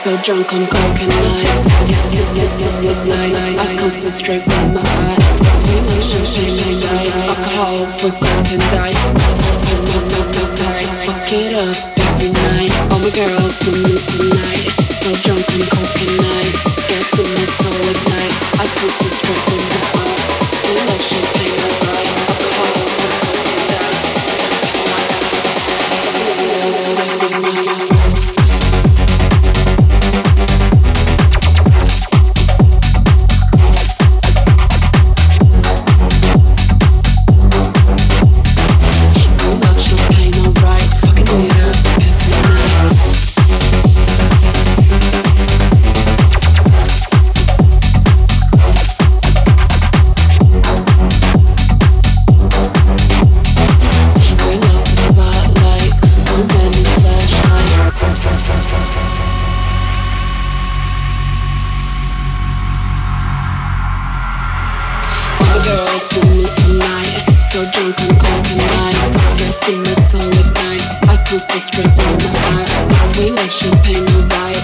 so drunk on coke and ice. Yes, yes, yes, yes, yes, nice. I concentrate with my eyes. We know champagne and night. Alcohol with coke and dice. Open my mouth, no tight. Fuck it up every night. All my girls with me tonight. So drunk on coke and ice. Gas in my soul ignites. I concentrate with my eyes. We know champagne and night. Alcohol alright.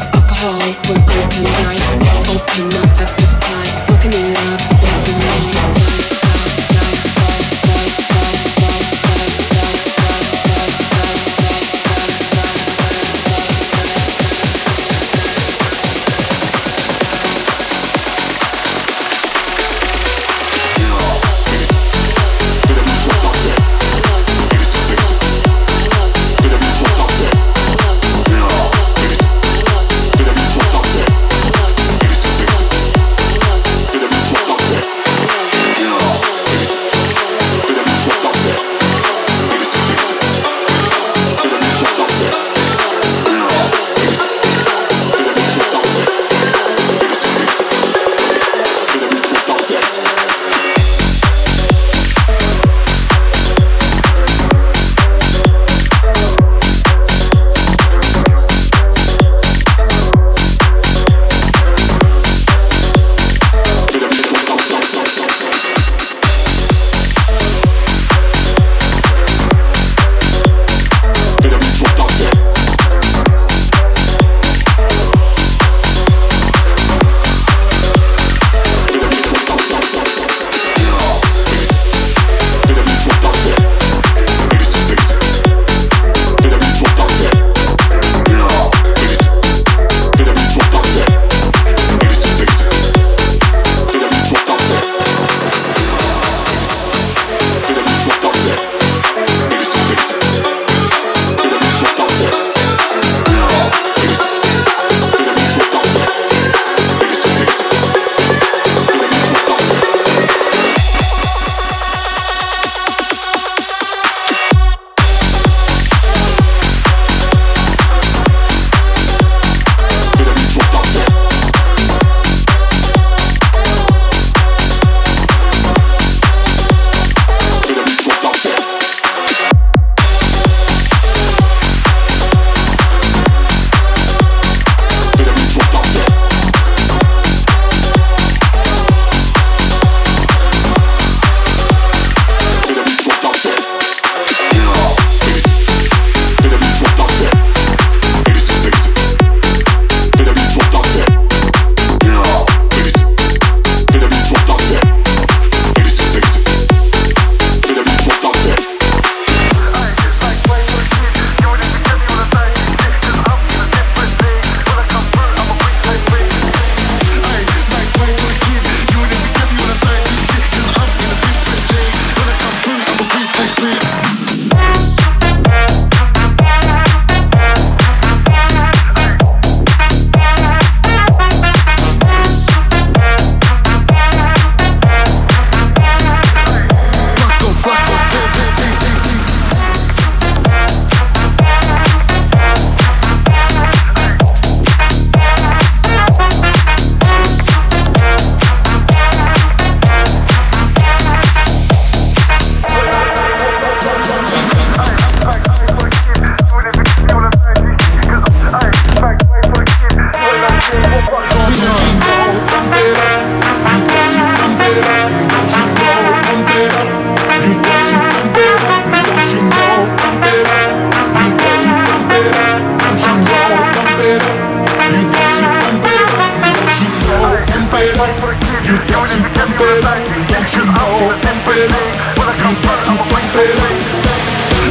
You got to pump it, don't you know? Pump it, you got to pump it.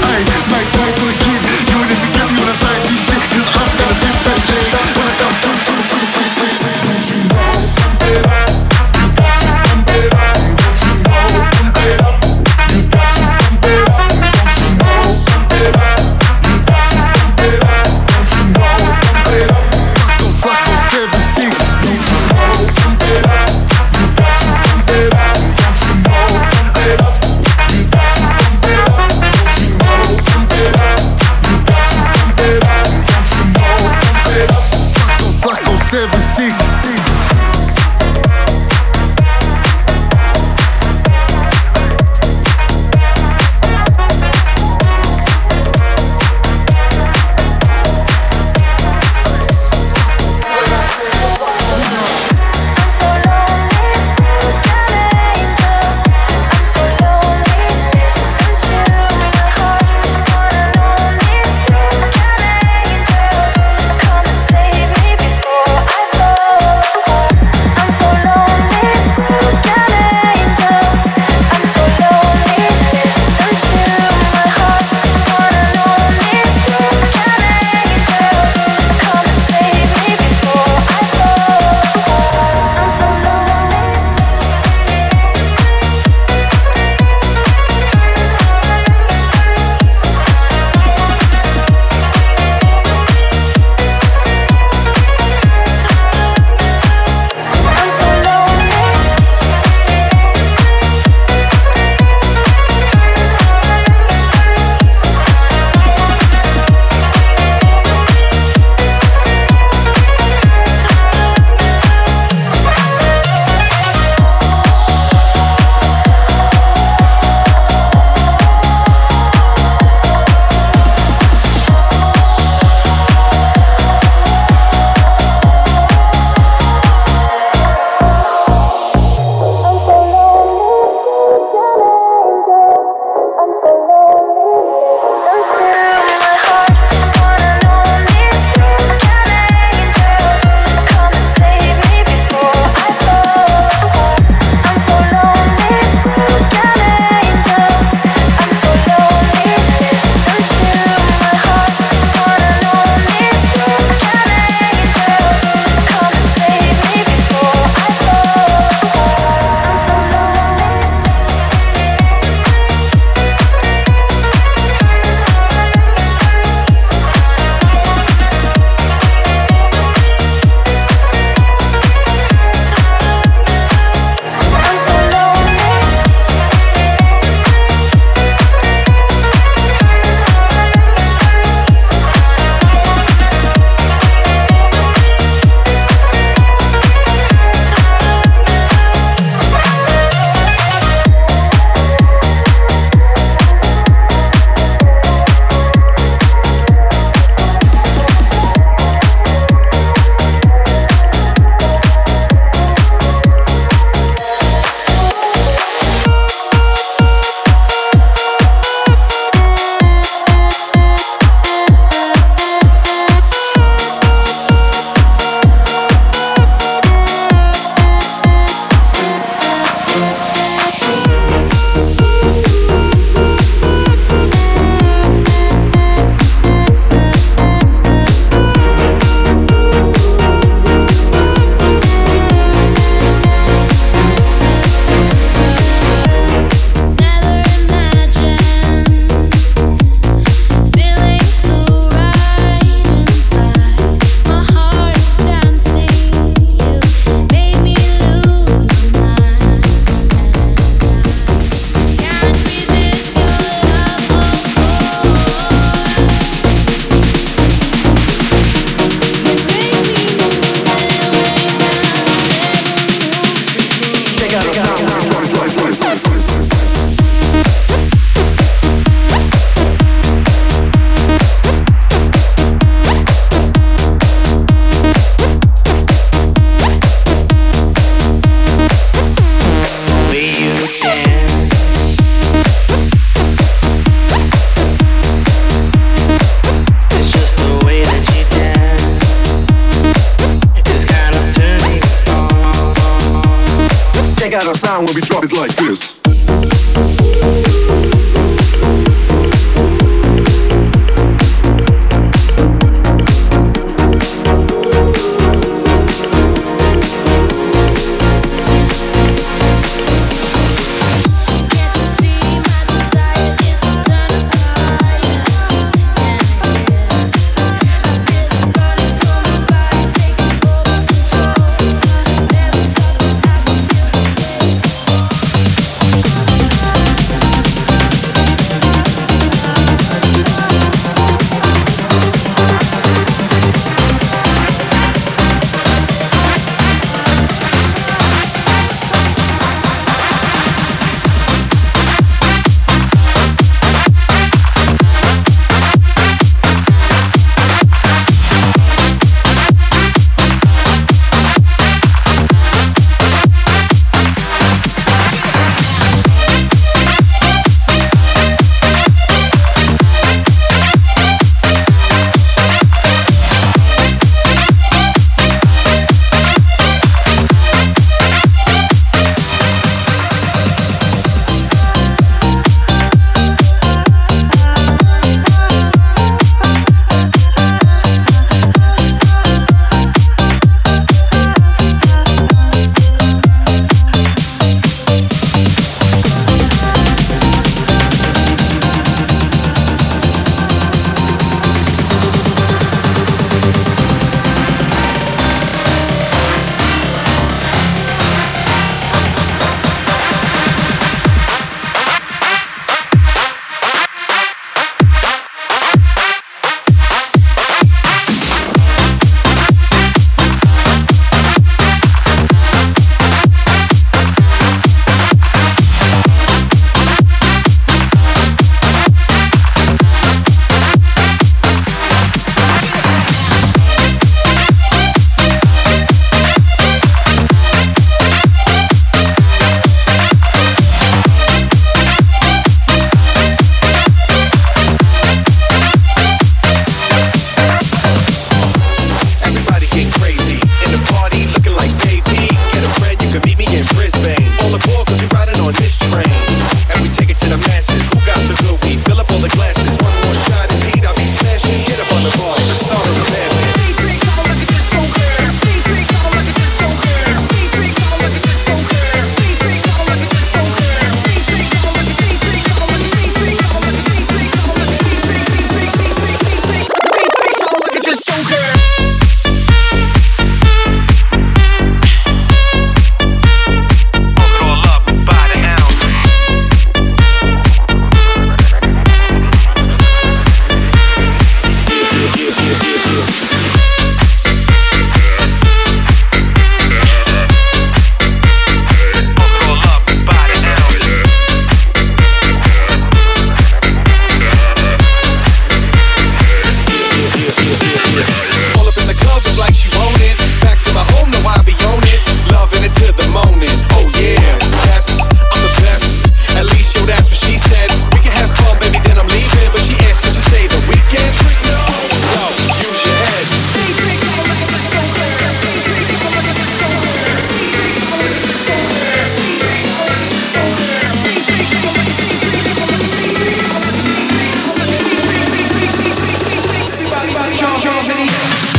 Ay, my time to give, you didn't give me what I. Everybody jump, jump in the air.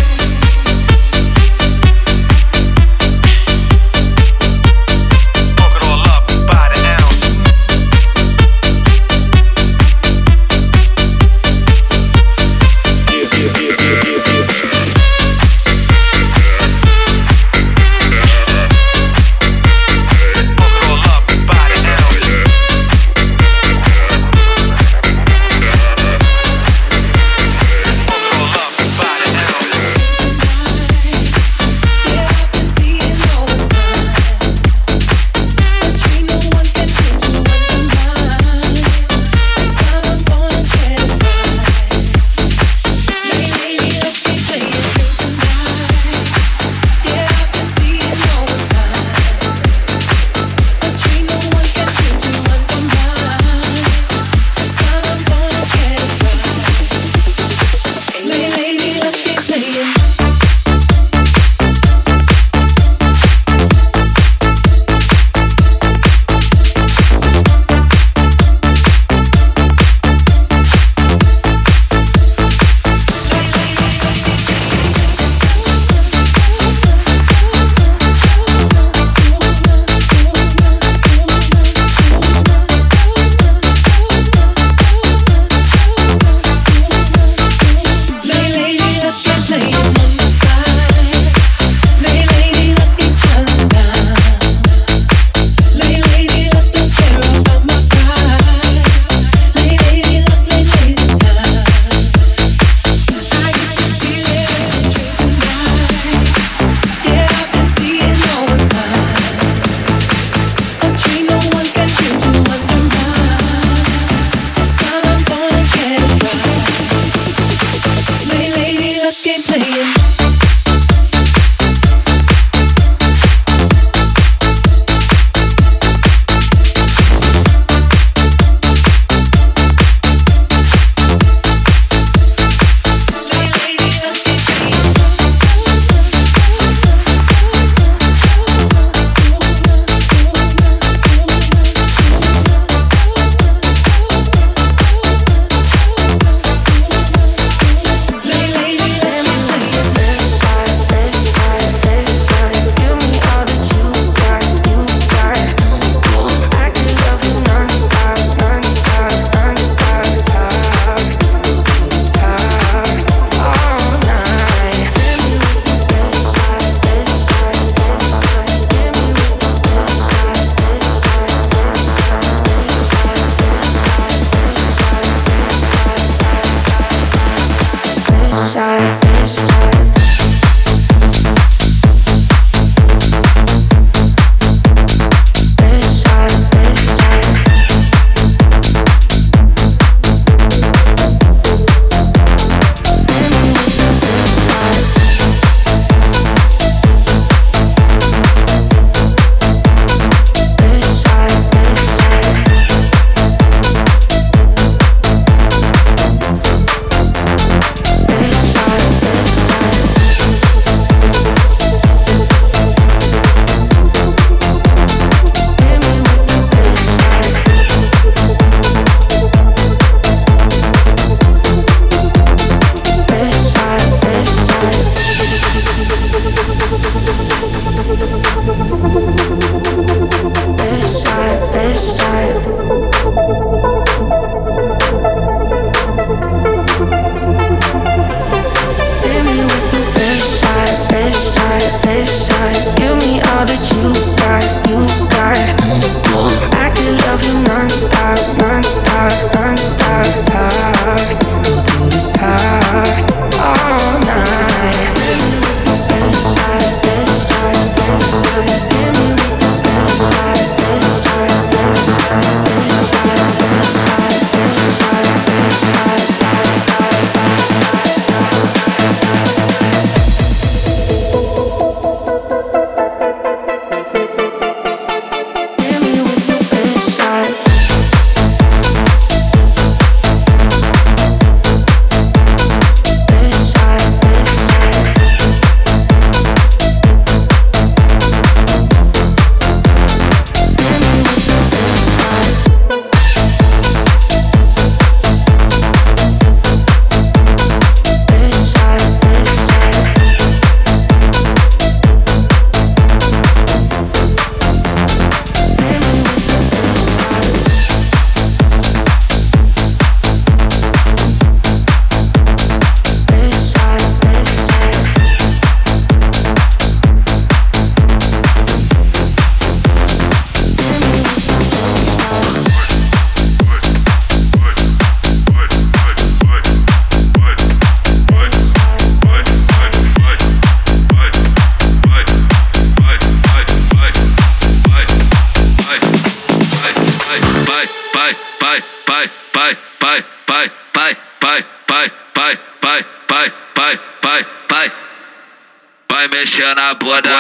Vai.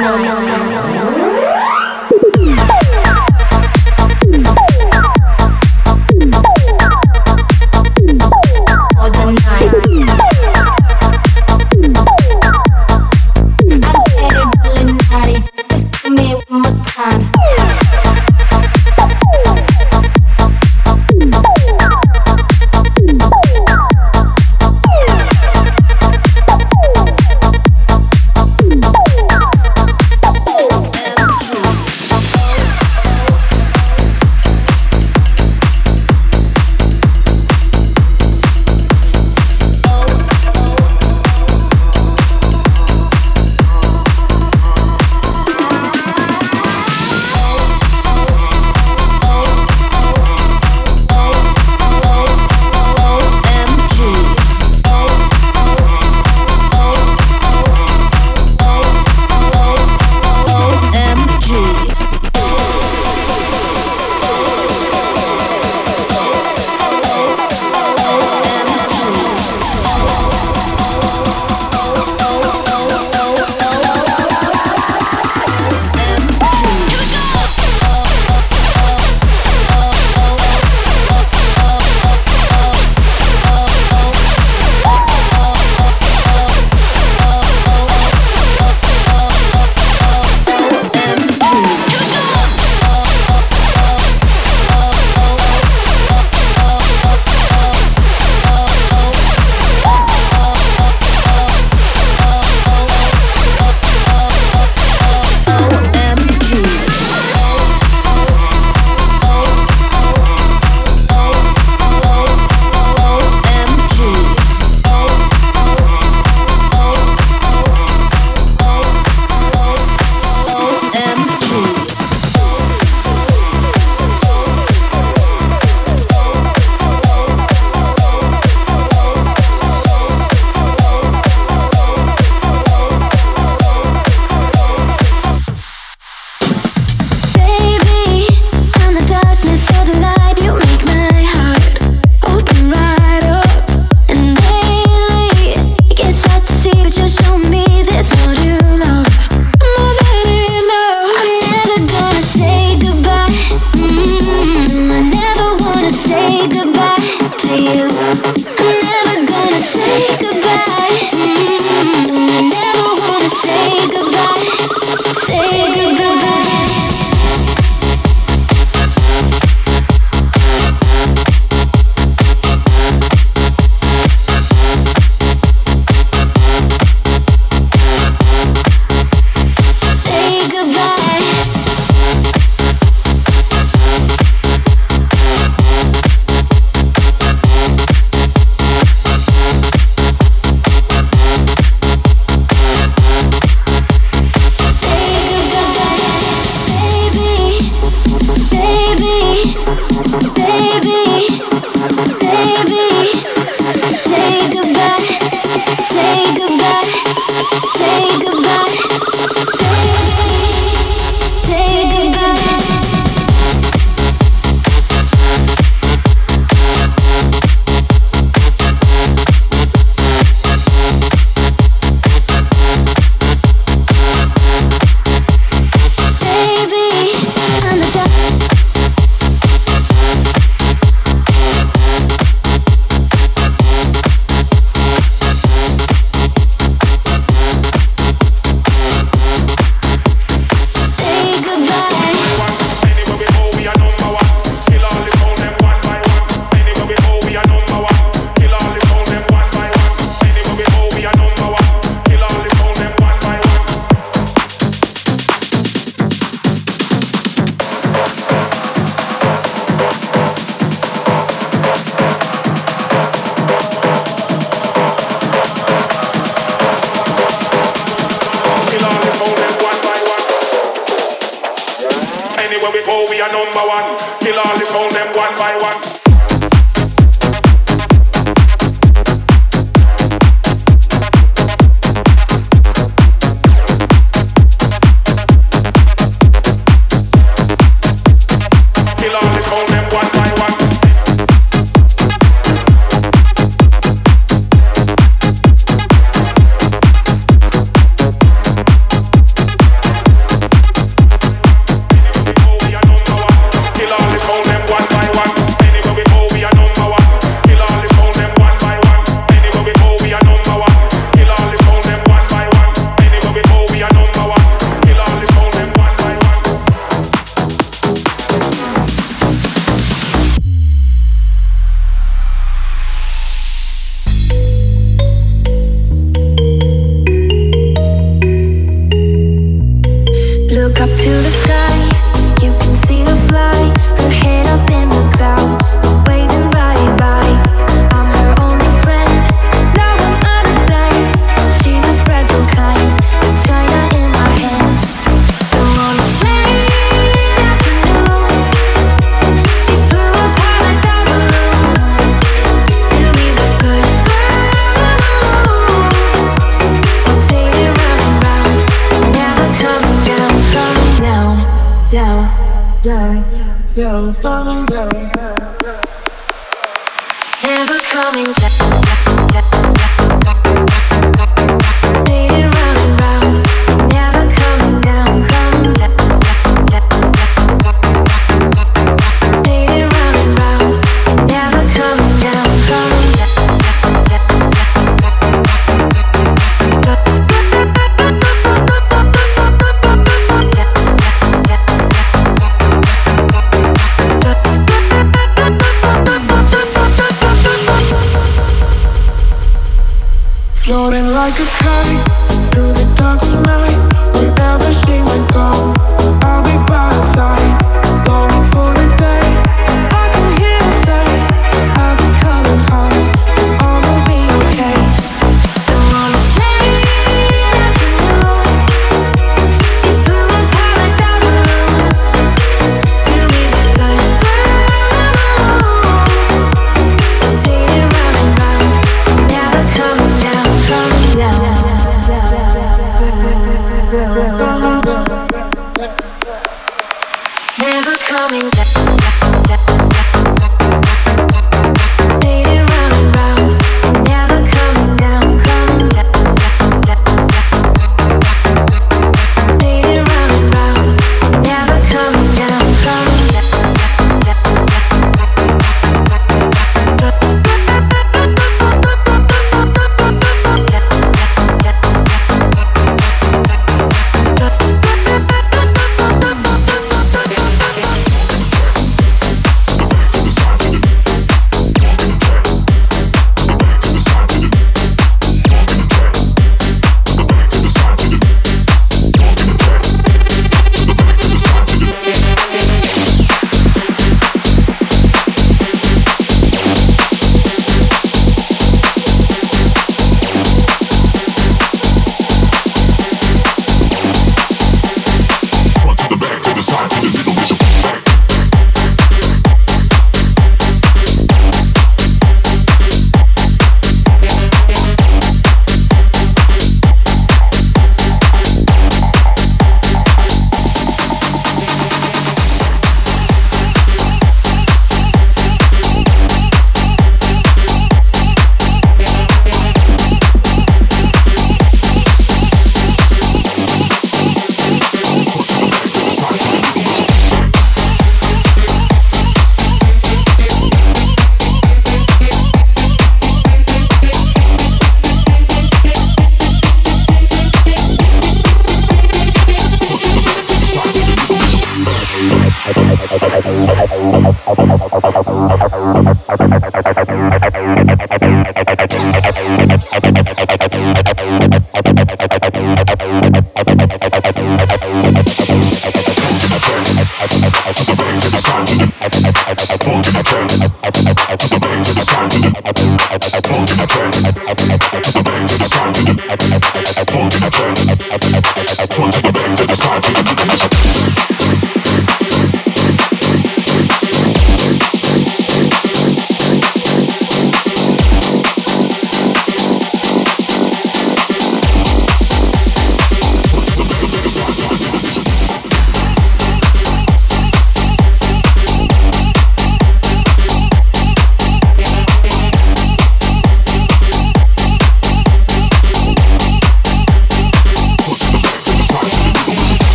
no, no, no.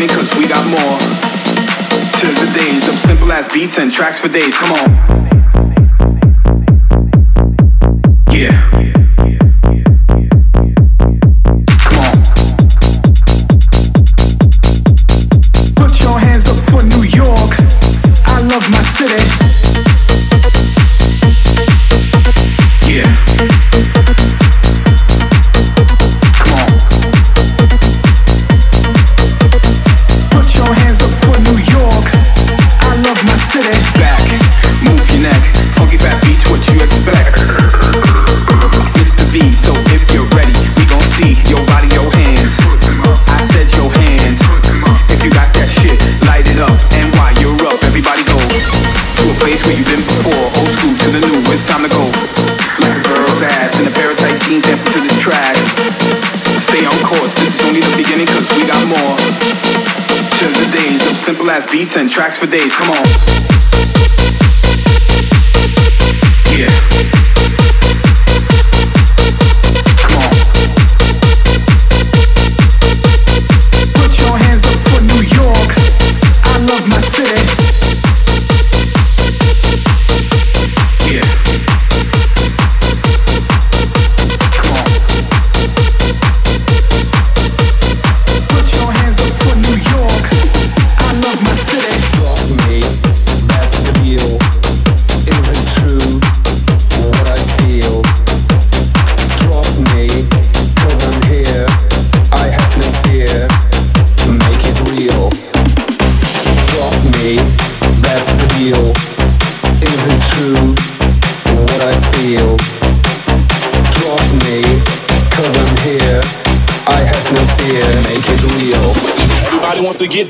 complaining cause we got more. To the days of simple ass beats and tracks for days, come on. beats and tracks for days. Come on. Yeah.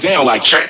Down like check